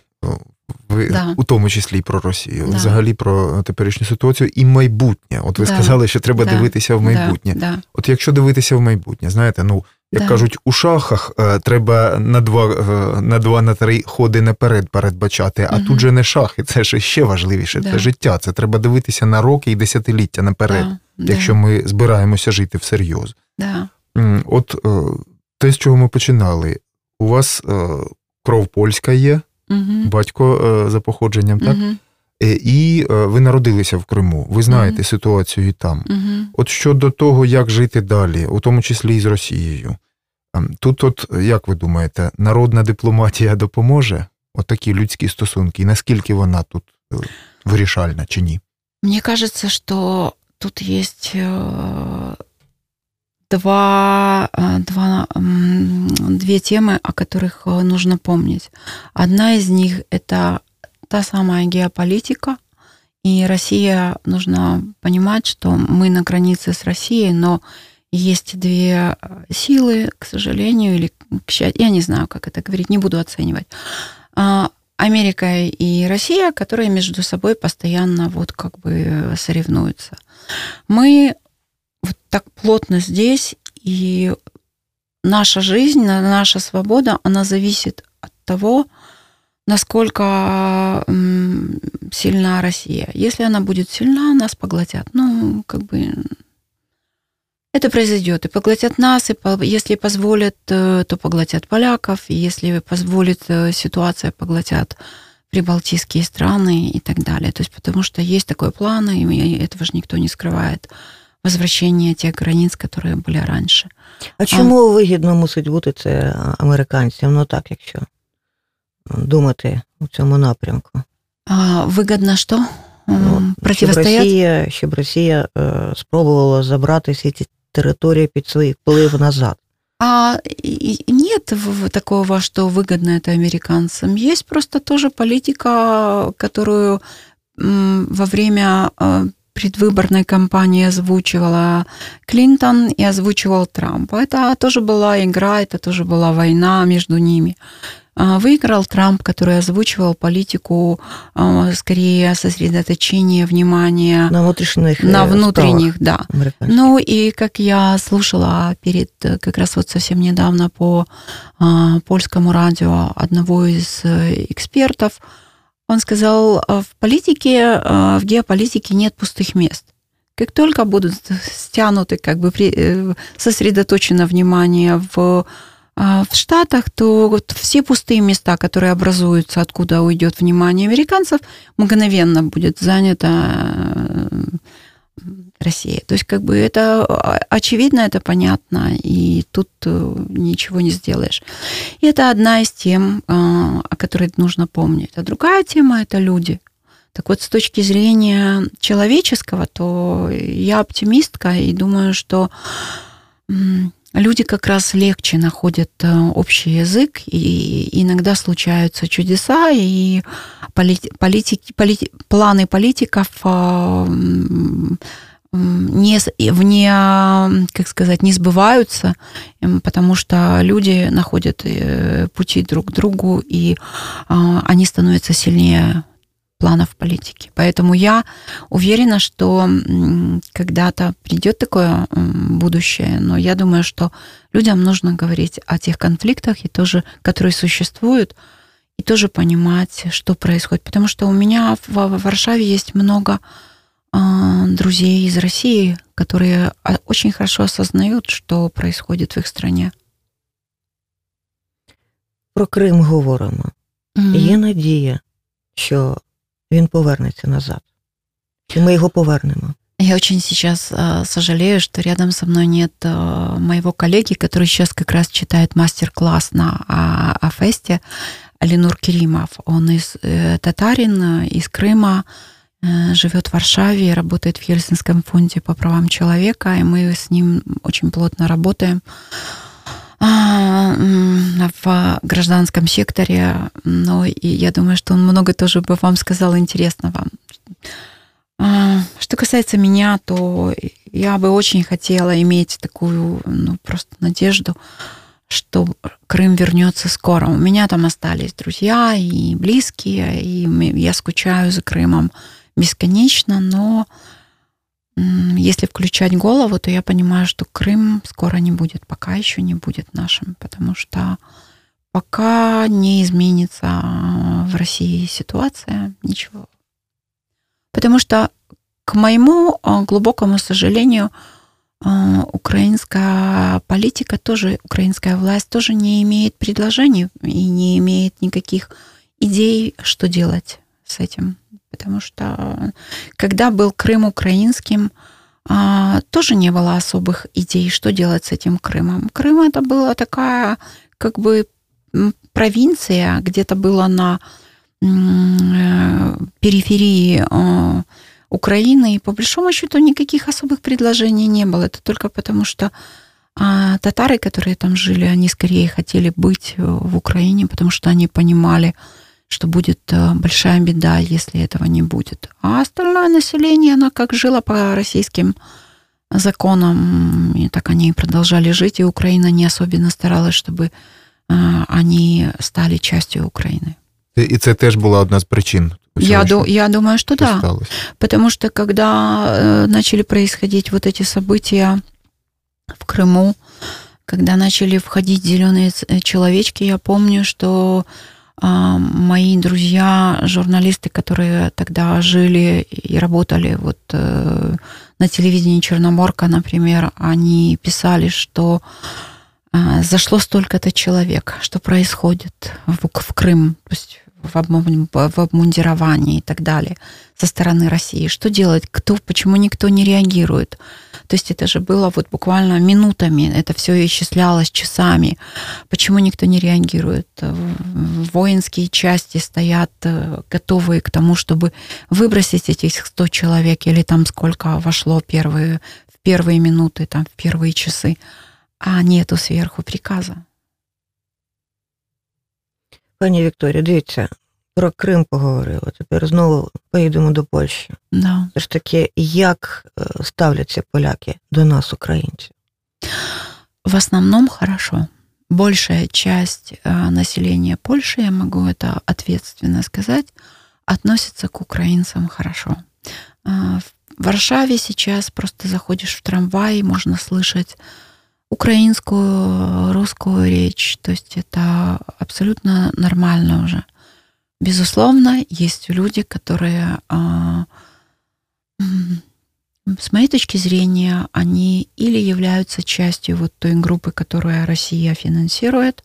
Ви да. у тому числі і про Росію, да. взагалі про теперішню ситуацію і майбутнє. От ви да. сказали, що треба дивитися в майбутнє. От якщо дивитися в майбутнє, знаєте, ну як кажуть, у шахах е, треба на два е, на два на три ходи наперед передбачати, а угу. тут же не шахи, це ж ще важливіше. Це життя. Це треба дивитися на роки і десятиліття наперед, якщо ми збираємося жити всерйоз. Да. От е, те, з чого ми починали, у вас кров польська є, угу. батько за походженням, так? Угу. І ви народилися в Криму, ви знаєте uh ситуацію і там. uh От щодо того, як жити далі, у тому числі і з Росією. Тут, от як ви думаєте, народна дипломатія допоможе? От людські стосунки, і наскільки вона тут вирішальна чи ні? Мені кажется, що тут є два, два, две темы, о которых нужно помнить. Одна из них – это та самая геополитика, и Россия, нужно понимать, что мы на границе с Россией, но есть две силы, к сожалению, или к счастью, я не знаю, как это говорить, не буду оценивать. Америка и Россия, которые между собой постоянно вот как бы соревнуются. Мы вот так плотно здесь, и наша жизнь, наша свобода, она зависит от того, насколько сильна Россия. Если она будет сильна, нас поглотят. Ну, как бы это произойдет. И поглотят нас, и если позволят, э, то поглотят поляков, и если позволит э, ситуация, поглотят прибалтийские страны и так далее. То есть потому что есть такой план, и этого же никто не скрывает, возвращение тех границ, которые были раньше. А чому а... вигідно мусить бути це американцям? Ну так, якщо думати у цьому напрямку. А, Вигідно що? Ну, Противостоять? Щоб Росія, щоб Росія е, спробувала забрати всі ці території під свій вплив назад. А нет такого, что выгодно это американцам. Есть просто тоже политика, которую во время э, предвыборной кампании озвучивала Клинтон и озвучивал Трамп. Это тоже была игра, это тоже была война между ними. А, выиграл Трамп, который озвучивал политику а, скорее сосредоточения внимания на внутренних, на внутренних да. Ну и как я слушала перед как раз вот совсем недавно по а, польскому радио одного из э, экспертов, он сказал, в политике, в геополитике нет пустых мест. Как только будут стянуты, как бы э, сосредоточено внимание в а в Штатах, то вот все пустые места, которые образуются, откуда уйдет внимание американцев, мгновенно будет занято Россия. То есть как бы это очевидно, это понятно, и тут э, ничего не сделаешь. И это одна из тем, э, о которой нужно помнить. А другая тема – это люди. Так вот, с точки зрения человеческого, то я оптимистка и думаю, что люди как раз легче находят э, общий язык, и иногда случаются чудеса, и полити, политики, полити, планы политиков не, вне, как сказать, не сбываются, потому что люди находят э, пути друг к другу, и они становятся сильнее планов политики. Поэтому я уверена, что когда-то придет такое будущее, но я думаю, что людям нужно говорить о тех конфликтах, и тоже, которые существуют, и тоже понимать, что происходит. Потому что у меня в Варшаве есть много а, друзей из России, которые а, очень хорошо осознают, что происходит в их стране. Про Крим говоримо. Mm-hmm. Є надія, що він повернеться назад. І ми його повернемо. Я очень сейчас э, сожалею, что рядом со мной нет э, моего коллеги, который сейчас как раз читает мастер-класс на о, о фесте, Алинур Керимов. Он из э, татарин, из Крыма, э, живет в Варшаве, работает в Хельсинском фонде по правам человека, и мы с ним очень плотно работаем. А, в гражданском секторе, но и я думаю, что он много тоже бы вам сказал интересного. А, что касается меня, то я бы очень хотела иметь такую, ну, просто надежду, что Крым вернется скоро. У меня там остались друзья и близкие, и я скучаю за Крымом бесконечно, но если включать голову, то я понимаю, что Крым скоро не будет, пока еще не будет нашим, потому что пока не изменится в России ситуация, ничего. Потому что, к моему а, глубокому сожалению, а, украинская политика тоже, украинская власть тоже не имеет предложений и не имеет никаких идей, что делать с этим потому что когда был Крым украинским, а, тоже не было особых идей, что делать с этим Крымом. Крым это была такая как бы провинция, где-то была на э, периферии а, Украины, и по большому счету никаких особых предложений не было. Это только потому, что а, татары, которые там жили, они скорее хотели быть в Украине, потому что они понимали, что будет э, большая беда, если этого не будет. А остальное население, оно как жило по российским законам, и так они и продолжали жить, и Украина не особенно старалась, чтобы э, они стали частью Украины. И это тоже была одна из причин. Я, ду, я думаю, что да. Осталось. Потому что когда э, начали происходить вот эти события в Крыму, когда начали входить зеленые человечки, я помню, что мои друзья, журналисты, которые тогда жили и работали вот э, на телевидении Черноморка, например, они писали, что а, зашло столько-то человек, что происходит в, в Крым, то есть в, обмундировании и так далее со стороны России. Что делать? Кто, почему никто не реагирует? То есть это же было вот буквально минутами, это все исчислялось часами. Почему никто не реагирует? Воинские части стоят э, готовые к тому, чтобы выбросить этих 100 человек или там сколько вошло первые, в первые минуты, там, в первые часы, а нету сверху приказа. Пані Вікторія, дивіться, про Крим поговорили. Тепер знову поїдемо до Польщі. Да. Все ж таки, як ставляться поляки до нас, українців? В основном хорошо. Большая часть населения Польши, я могу это ответственно сказать, относится к украинцам хорошо. В Варшаве сейчас просто заходишь в трамвай, можно слышать украинскую, русскую речь. То есть это абсолютно нормально уже. Безусловно, есть люди, которые, а, с моей точки зрения, они или являются частью вот той группы, которую Россия финансирует,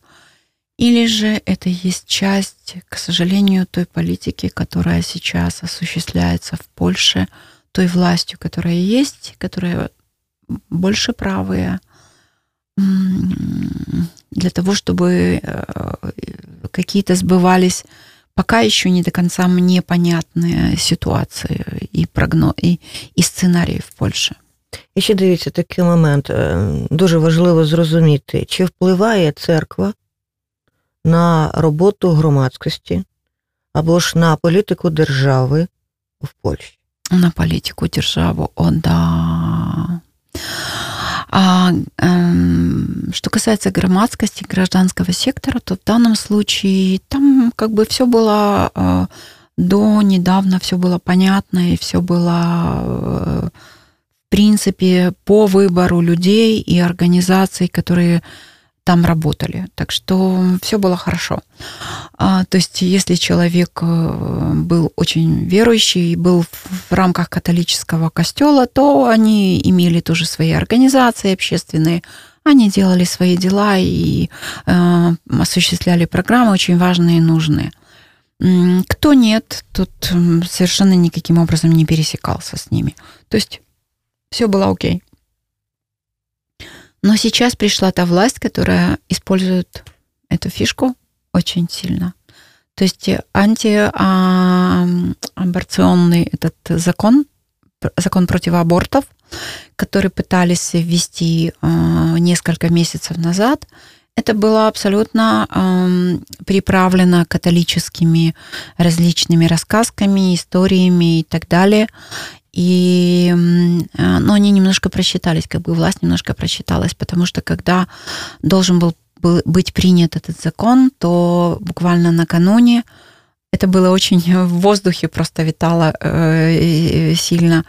или же это есть часть, к сожалению, той политики, которая сейчас осуществляется в Польше, той властью, которая есть, которая больше правые, для того, чтобы э, какие-то сбывались пока еще не до конца мне понятны ситуации і прогноз, і, і сценарії в Польщі. І ще дивіться такий момент. Дуже важливо зрозуміти, чи впливає церква на роботу громадськості або ж на політику держави в Польщі. На политику державу, о да. А э, что касается громадскости гражданского сектора, то в данном случае там как бы все было э, до недавно, все было понятно и все было э, в принципе по выбору людей и организаций, которые там работали. Так что все было хорошо. А, то есть, если человек э, был очень верующий, был в рамках католического костела, то они имели тоже свои организации общественные, они делали свои дела и э, осуществляли программы очень важные и нужные. Кто нет, тот совершенно никаким образом не пересекался с ними. То есть все было окей. Но сейчас пришла та власть, которая использует эту фишку очень сильно. То есть антиаборционный этот закон, закон против абортов, который пытались ввести а, несколько месяцев назад, это было абсолютно э, приправлено католическими различными рассказками, историями и так далее. И, а, но они немножко просчитались, как бы власть немножко просчиталась, потому что когда должен был быть принят этот закон, то буквально накануне это было очень в воздухе, просто витало э, сильно.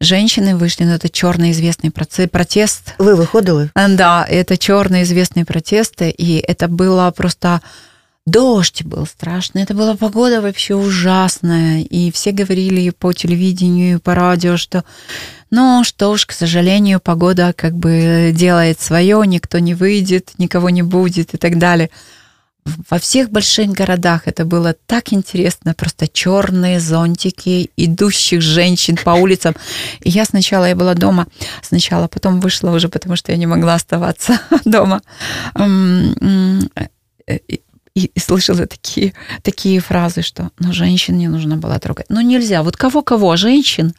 Женщины вышли на этот черный известный протест. Вы выходили? Да, это черные известные протесты, и это было просто Дождь был страшный, это была погода вообще ужасная, и все говорили по телевидению, и по радио, что ну что уж, к сожалению, погода как бы делает свое, никто не выйдет, никого не будет и так далее. Во всех больших городах это было так интересно, просто черные зонтики идущих женщин по улицам. И я сначала, я была дома, сначала, потом вышла уже, потому что я не могла оставаться <laughs> дома и, и слышала такие, такие фразы, что ну, женщин не нужно было трогать. Ну, нельзя. Вот кого-кого? Женщин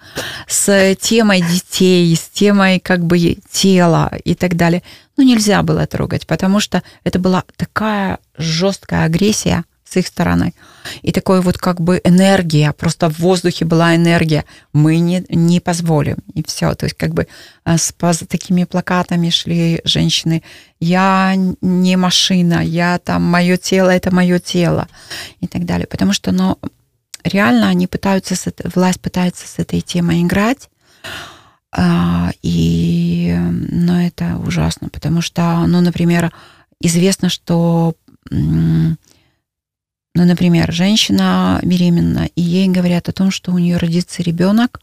с темой детей, с темой как бы тела и так далее. Ну, нельзя было трогать, потому что это была такая жесткая агрессия – с их стороны. И такой вот как бы энергия, просто в воздухе была энергия. Мы не, не позволим. И все. То есть как бы э, с, такими плакатами шли женщины. Я не машина, я там, мое тело это мое тело. И так далее. Потому что, ну, реально они пытаются, с власть пытается с этой темой играть. А, и, ну, это ужасно, потому что, ну, например, известно, что ну, например, женщина беременна, и ей говорят о том, что у нее родится ребенок,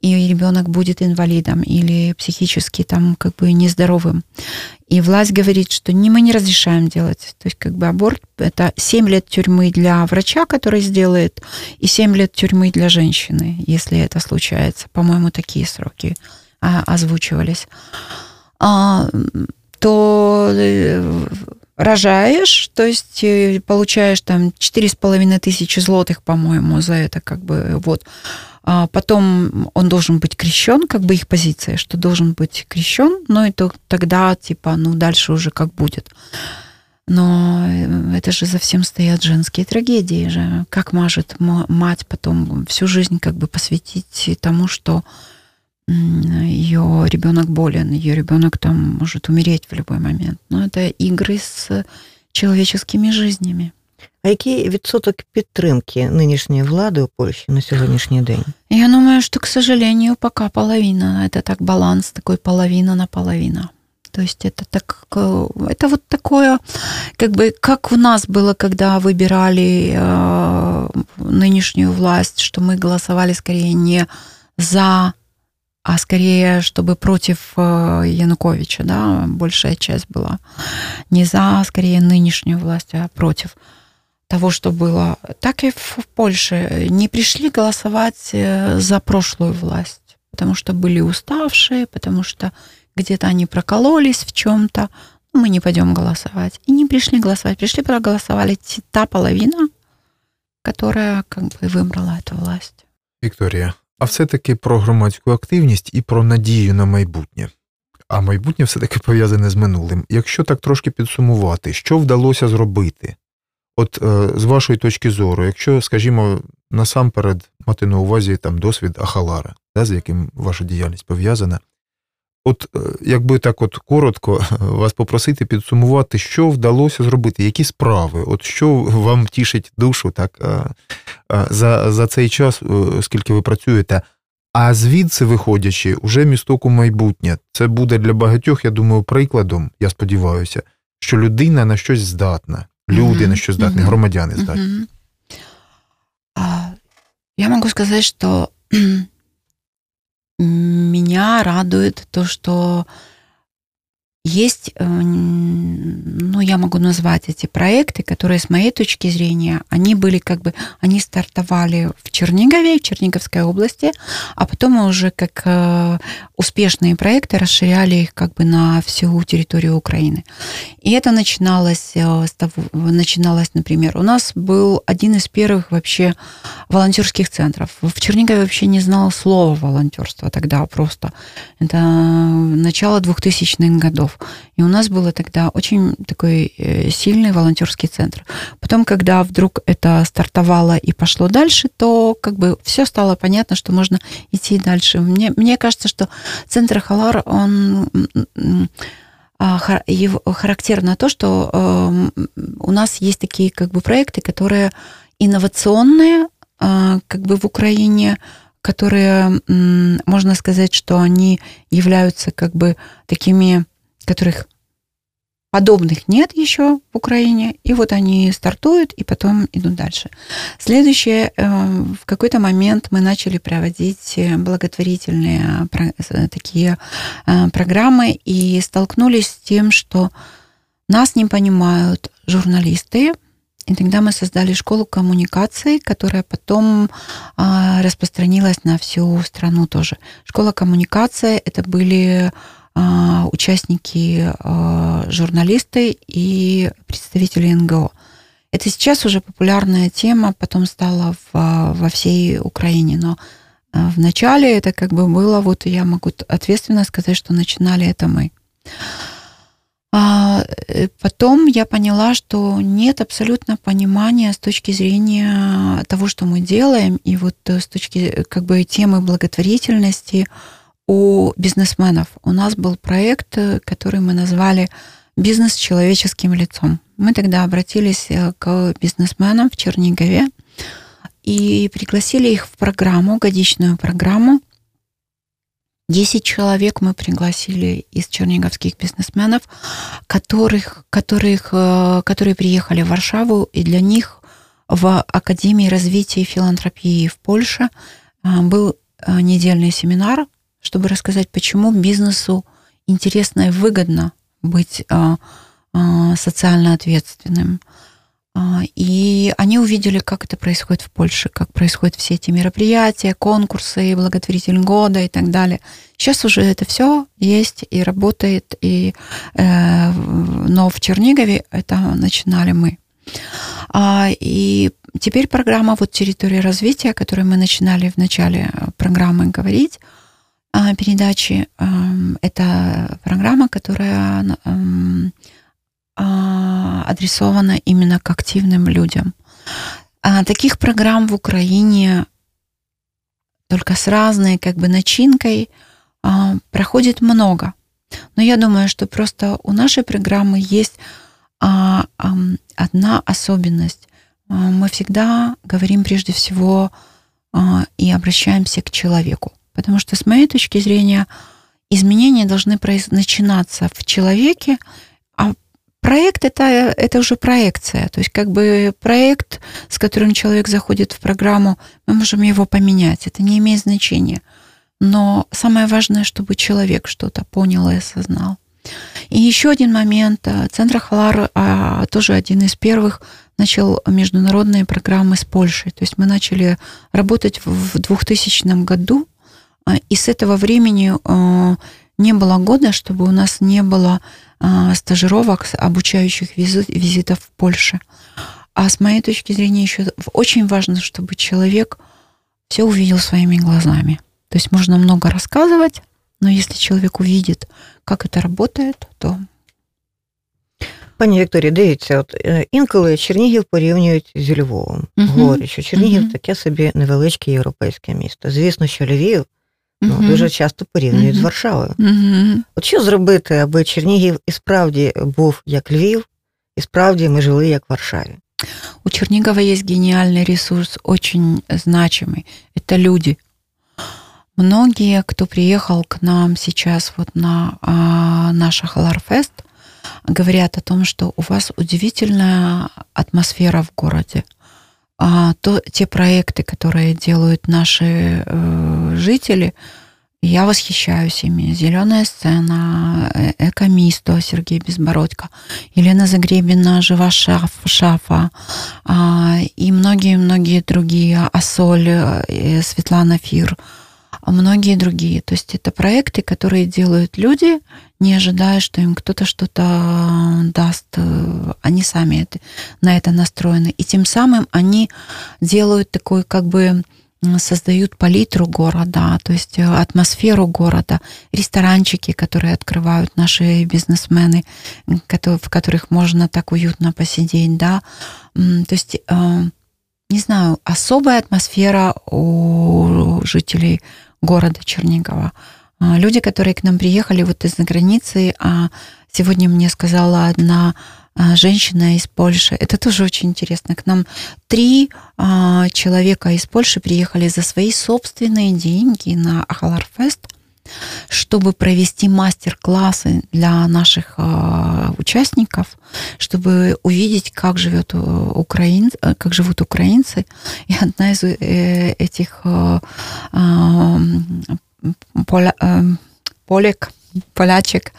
и ребенок будет инвалидом или психически там как бы нездоровым. И власть говорит, что не, мы не разрешаем делать. То есть как бы аборт – это 7 лет тюрьмы для врача, который сделает, и 7 лет тюрьмы для женщины, если это случается. По-моему, такие сроки а, озвучивались. А, то э, рожаешь, то есть э, получаешь там четыре с половиной тысячи злотых, по-моему, за это как бы вот. А потом он должен быть крещен, как бы их позиция, что должен быть крещен, ну и то, тогда типа, ну дальше уже как будет. Но э, это же за всем стоят женские трагедии же. Как может мать потом всю жизнь как бы посвятить тому, что ее ребенок болен, ее ребенок там может умереть в любой момент. Но это игры с человеческими жизнями. А який відсоток підтримки нинішньої влади у Польщі на сьогоднішній день? Я думаю, что, к сожалению, пока половина. Это так баланс такой половина на половину. То есть это так, это вот такое, как бы, как у нас было, когда выбирали э, нынешнюю власть, что мы голосовали скорее не за а скорее, чтобы против э, Януковича, да, большая часть была. Не за, скорее, нынешнюю власть, а против того, что было. Так и в Польше не пришли голосовать э, за прошлую власть, потому что были уставшие, потому что где-то они прокололись в чем-то. Мы не пойдем голосовать. И не пришли голосовать. Пришли проголосовали та половина, которая как бы выбрала эту власть. Вікторія, а все-таки про громадську активність і про надію на майбутнє. А майбутнє все-таки пов'язане з минулим. Якщо так трошки підсумувати, що вдалося зробити? От е, з вашої точки зору, якщо, скажімо, насамперед мати на увазі там досвід Ахалара, да, з яким ваша діяльність пов'язана, от е, якби так от коротко вас попросити підсумувати, що вдалося зробити, які справи, от що вам тішить душу так е, за, за цей час, скільки ви працюєте. А звідси виходячи, уже місток у майбутнє, це буде для багатьох, я думаю, прикладом, я сподіваюся, що людина на щось здатна, люди mm-hmm. на щось здатні, mm-hmm. громадяни здатні. Mm-hmm. Я могу сказать, что <clears throat> меня радует то, что есть, э, ну, я могу назвать эти проекты, которые, с моей точки зрения, они были как бы, они стартовали в Чернигове, в Черниговской области, а потом мы уже как э, успешные проекты расширяли их как бы на всю территорию Украины. И это начиналось э, с того, начиналось, например, у нас был один из первых вообще волонтерских центров. В Чернигове вообще не знал слова волонтерство тогда просто. Это начало 2000-х годов городов. И у нас было тогда очень такой э, сильный волонтерский центр. Потом, когда вдруг это стартовало и пошло дальше, то как бы все стало понятно, что можно идти дальше. Мне, мне кажется, что центр Халар, он а, характерно то, что эм, у нас есть такие как бы проекты, которые инновационные, а, как бы в Украине, которые, можно сказать, что они являются как бы такими которых подобных нет еще в Украине, и вот они стартуют и потом идут дальше. Следующее, э, в какой-то момент мы начали проводить благотворительные э, такие э, программы и столкнулись с тем, что нас не понимают журналисты, и тогда мы создали школу коммуникации, которая потом распространилась на всю страну тоже. Школа коммуникации это были участники, а, журналисты и представители НГО. Это сейчас уже популярная тема, потом стала в, во всей Украине, но а, в начале это как бы было, вот я могу ответственно сказать, что начинали это мы. А потом я поняла, что нет абсолютно понимания с точки зрения того, что мы делаем, и вот с точки как бы темы благотворительности, у бизнесменов. У нас был проект, э, который мы назвали «Бизнес с человеческим лицом». Мы тогда обратились э, к бизнесменам в Чернигове и пригласили их в программу, годичную программу. Десять человек мы пригласили из черниговских бизнесменов, которых, которых, э, которые приехали в Варшаву, и для них в Академии развития и филантропии в Польше был недельный семинар чтобы рассказать, почему бизнесу интересно и выгодно быть а, а, социально ответственным. А, и они увидели, как это происходит в Польше, как происходят все эти мероприятия, конкурсы, благотворитель года и так далее. Сейчас уже это все есть и работает, и, э, но в Чернигове это начинали мы. И теперь программа вот территории развития, о которой мы начинали в начале программы говорить, а, передачи. Это программа, которая а, адресована именно к активным людям. А таких программ в Украине только с разной как бы начинкой проходит много. Но я думаю, что просто у нашей программы есть одна особенность. Мы всегда говорим прежде всего и обращаемся к человеку. Потому что, с моей точки зрения, изменения должны начинаться в человеке, а проект это, это уже проекция. То есть как бы проект, с которым человек заходит в программу, мы можем его поменять. Это не имеет значения. Но самое важное, чтобы человек что-то понял и осознал. И еще один момент. Центр Халар а, тоже один из первых начал международные программы с Польшей. То есть мы начали работать в 2000 году и с этого времени а, не было года, чтобы у нас не было а, стажировок, обучающих визитов в Польше. А с моей точки зрения еще очень важно, чтобы человек все увидел своими глазами. То есть можно много рассказывать, но если человек увидит, как это работает, то Пані Вікторі, дивіться, от інколи Чернігів порівнюють зі Львовом. Uh-huh. Говорять, що Чернігів uh-huh. таке собі невеличке європейське місто. Звісно, що Львів ну, uh-huh. дуже часто порівнюють з Варшавою. От що зробити, аби Чернігів і справді був як Львів, і справді ми жили як в Варшаві? У Чернигова есть гениальный ресурс, очень значимый. Это люди. Многие, кто приехал к нам сейчас вот на а, наш Халарфест, говорят о том, что у вас удивительная атмосфера в городе. А, то, те проекты, которые делают наши э, жители, я восхищаюсь ими. Зеленая сцена, э, Экомисто, Сергей Безбородько, Елена Загребина, Жива Шаф, Шафа а, и многие-многие другие, Асоль, э, Светлана Фир – многие другие. То есть это проекты, которые делают люди, не ожидая, что им кто-то что-то даст. Они сами это, на это настроены. И тем самым они делают такой как бы создают палитру города, то есть атмосферу города, ресторанчики, которые открывают наши бизнесмены, в которых можно так уютно посидеть, да. То есть, э, не знаю, особая атмосфера у жителей города Чернигова. А, люди, которые к нам приехали вот из-за границы, а сегодня мне сказала одна а, женщина из Польши. Это тоже очень интересно. К нам три а, человека из Польши приехали за свои собственные деньги на Ахаларфест, чтобы провести мастер-классы для наших участников, чтобы увидеть, как живет украин, как живут украинцы. И одна из э, этих поля, полек, полячек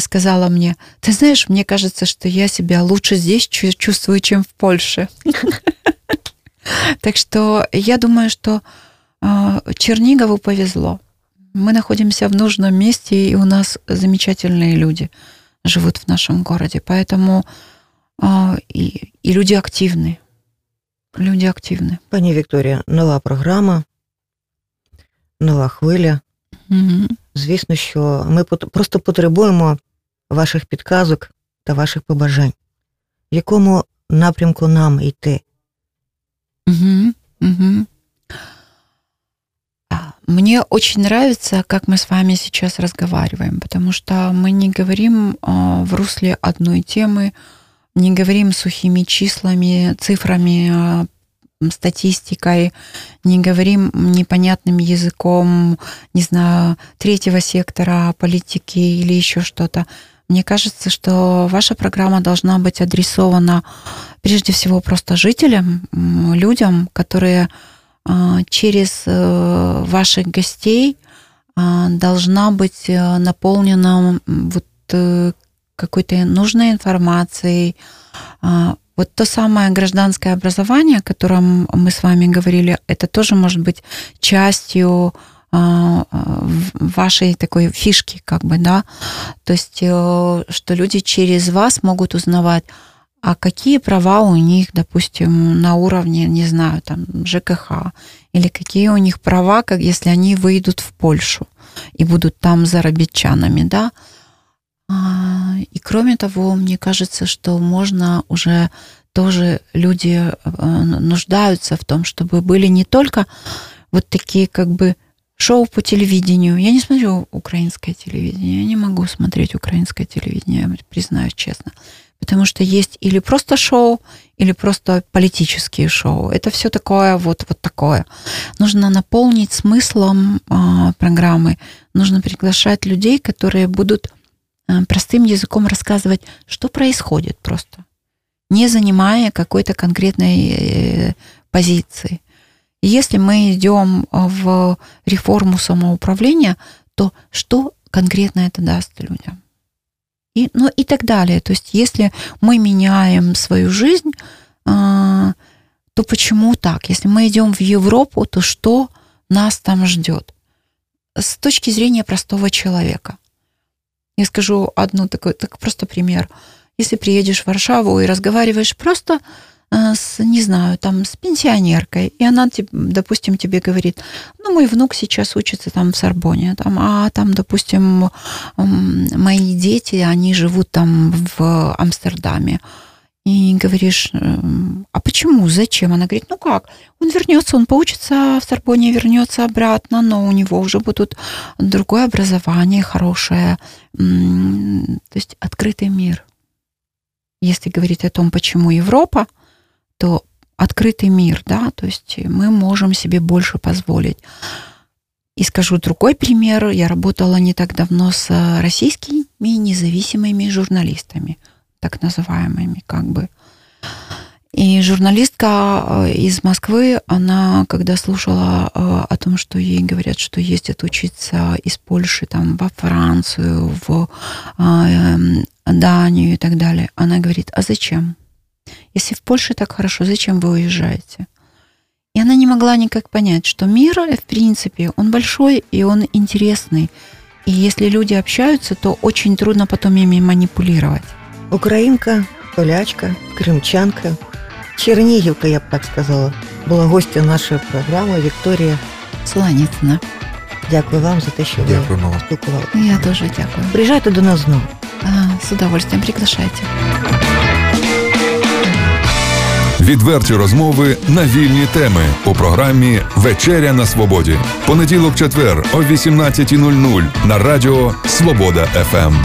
сказала мне, ты знаешь, мне кажется, что я себя лучше здесь чувствую, чем в Польше. <laughs> Так что я думаю, что Чернигову повезло. Мы находимся в нужном месте, и у нас замечательные люди живут в нашем городе. Поэтому и, и люди активны. Люди активны. Пані Вікторія, нова програма нова хвиля. Угу. Звісно, що ми просто потребуємо ваших підказок та ваших побажань, в якому напрямку нам йти. Угу. Угу. Мне очень нравится, как мы с вами сейчас разговариваем, потому что мы не говорим в русле одной темы, не говорим сухими числами, цифрами, статистикой, не говорим непонятным языком, не знаю, третьего сектора, политики или еще что-то. Мне кажется, что ваша программа должна быть адресована прежде всего просто жителям, людям, которые а, через э, ваших гостей а, должна быть э, наполнена вот э, какой-то нужной информацией, а, вот то самое гражданское образование, о котором мы с вами говорили, это тоже может быть частью а, вашей такой фишки, как бы, да, то есть, что люди через вас могут узнавать, а какие права у них, допустим, на уровне, не знаю, там, ЖКХ, или какие у них права, как если они выйдут в Польшу и будут там заработчанами, да, а, и кроме того, мне кажется, что можно уже тоже люди э, нуждаются в том, чтобы были не только вот такие как бы шоу по телевидению. Я не смотрю украинское телевидение, я не могу смотреть украинское телевидение, признаюсь честно. Потому что есть или просто шоу, или просто политические шоу. Это все такое вот, вот такое. Нужно наполнить смыслом э, программы. Нужно приглашать людей, которые будут Э, простым языком рассказывать, что происходит просто, не занимая какой-то конкретной э, позиции. Если мы идем в реформу самоуправления, то что конкретно это даст людям? И, ну и так далее. То есть если мы меняем свою жизнь, э, то почему так? Если мы идем в Европу, то что нас там ждет? С точки зрения простого человека. Я скажу одну такой, так просто пример. Если приедешь в Варшаву и разговариваешь просто с, не знаю, там, с пенсионеркой, и она, допустим, тебе говорит, ну, мой внук сейчас учится там в Сорбоне, там, а там, допустим, мои дети, они живут там в Амстердаме. И говоришь, эм, а почему, зачем? Она говорит, ну как, он вернется, он поучится в Сорбоне, вернется обратно, но у него уже будут другое образование хорошее. То есть открытый мир. Если говорить о том, почему Европа, то открытый мир, да, то есть мы можем себе больше позволить. И скажу другой пример. Я работала не так давно с российскими независимыми журналистами – так называемыми, как бы. И журналистка э, из Москвы, она, когда слушала э, о том, что ей говорят, что ездят учиться из Польши там, во Францию, в э, Данию и так далее, она говорит, а зачем? Если в Польше так хорошо, зачем вы уезжаете? И она не могла никак понять, что мир, в принципе, он большой и он интересный. И если люди общаются, то очень трудно потом ими манипулировать. Українка, полячка, кримчанка, Чернігівка, я б так сказала, була гостя нашої програми Вікторія Солоніцина. Дякую вам за те, що Дякуємо ви спілкувалися. Я дуже дякую. Приїжджайте до нас знову. А, з удовольствием приглашайте. Відверті розмови на вільні теми у програмі Вечеря на Свободі. Понеділок, четвер о 18.00 на радіо Свобода ФМ.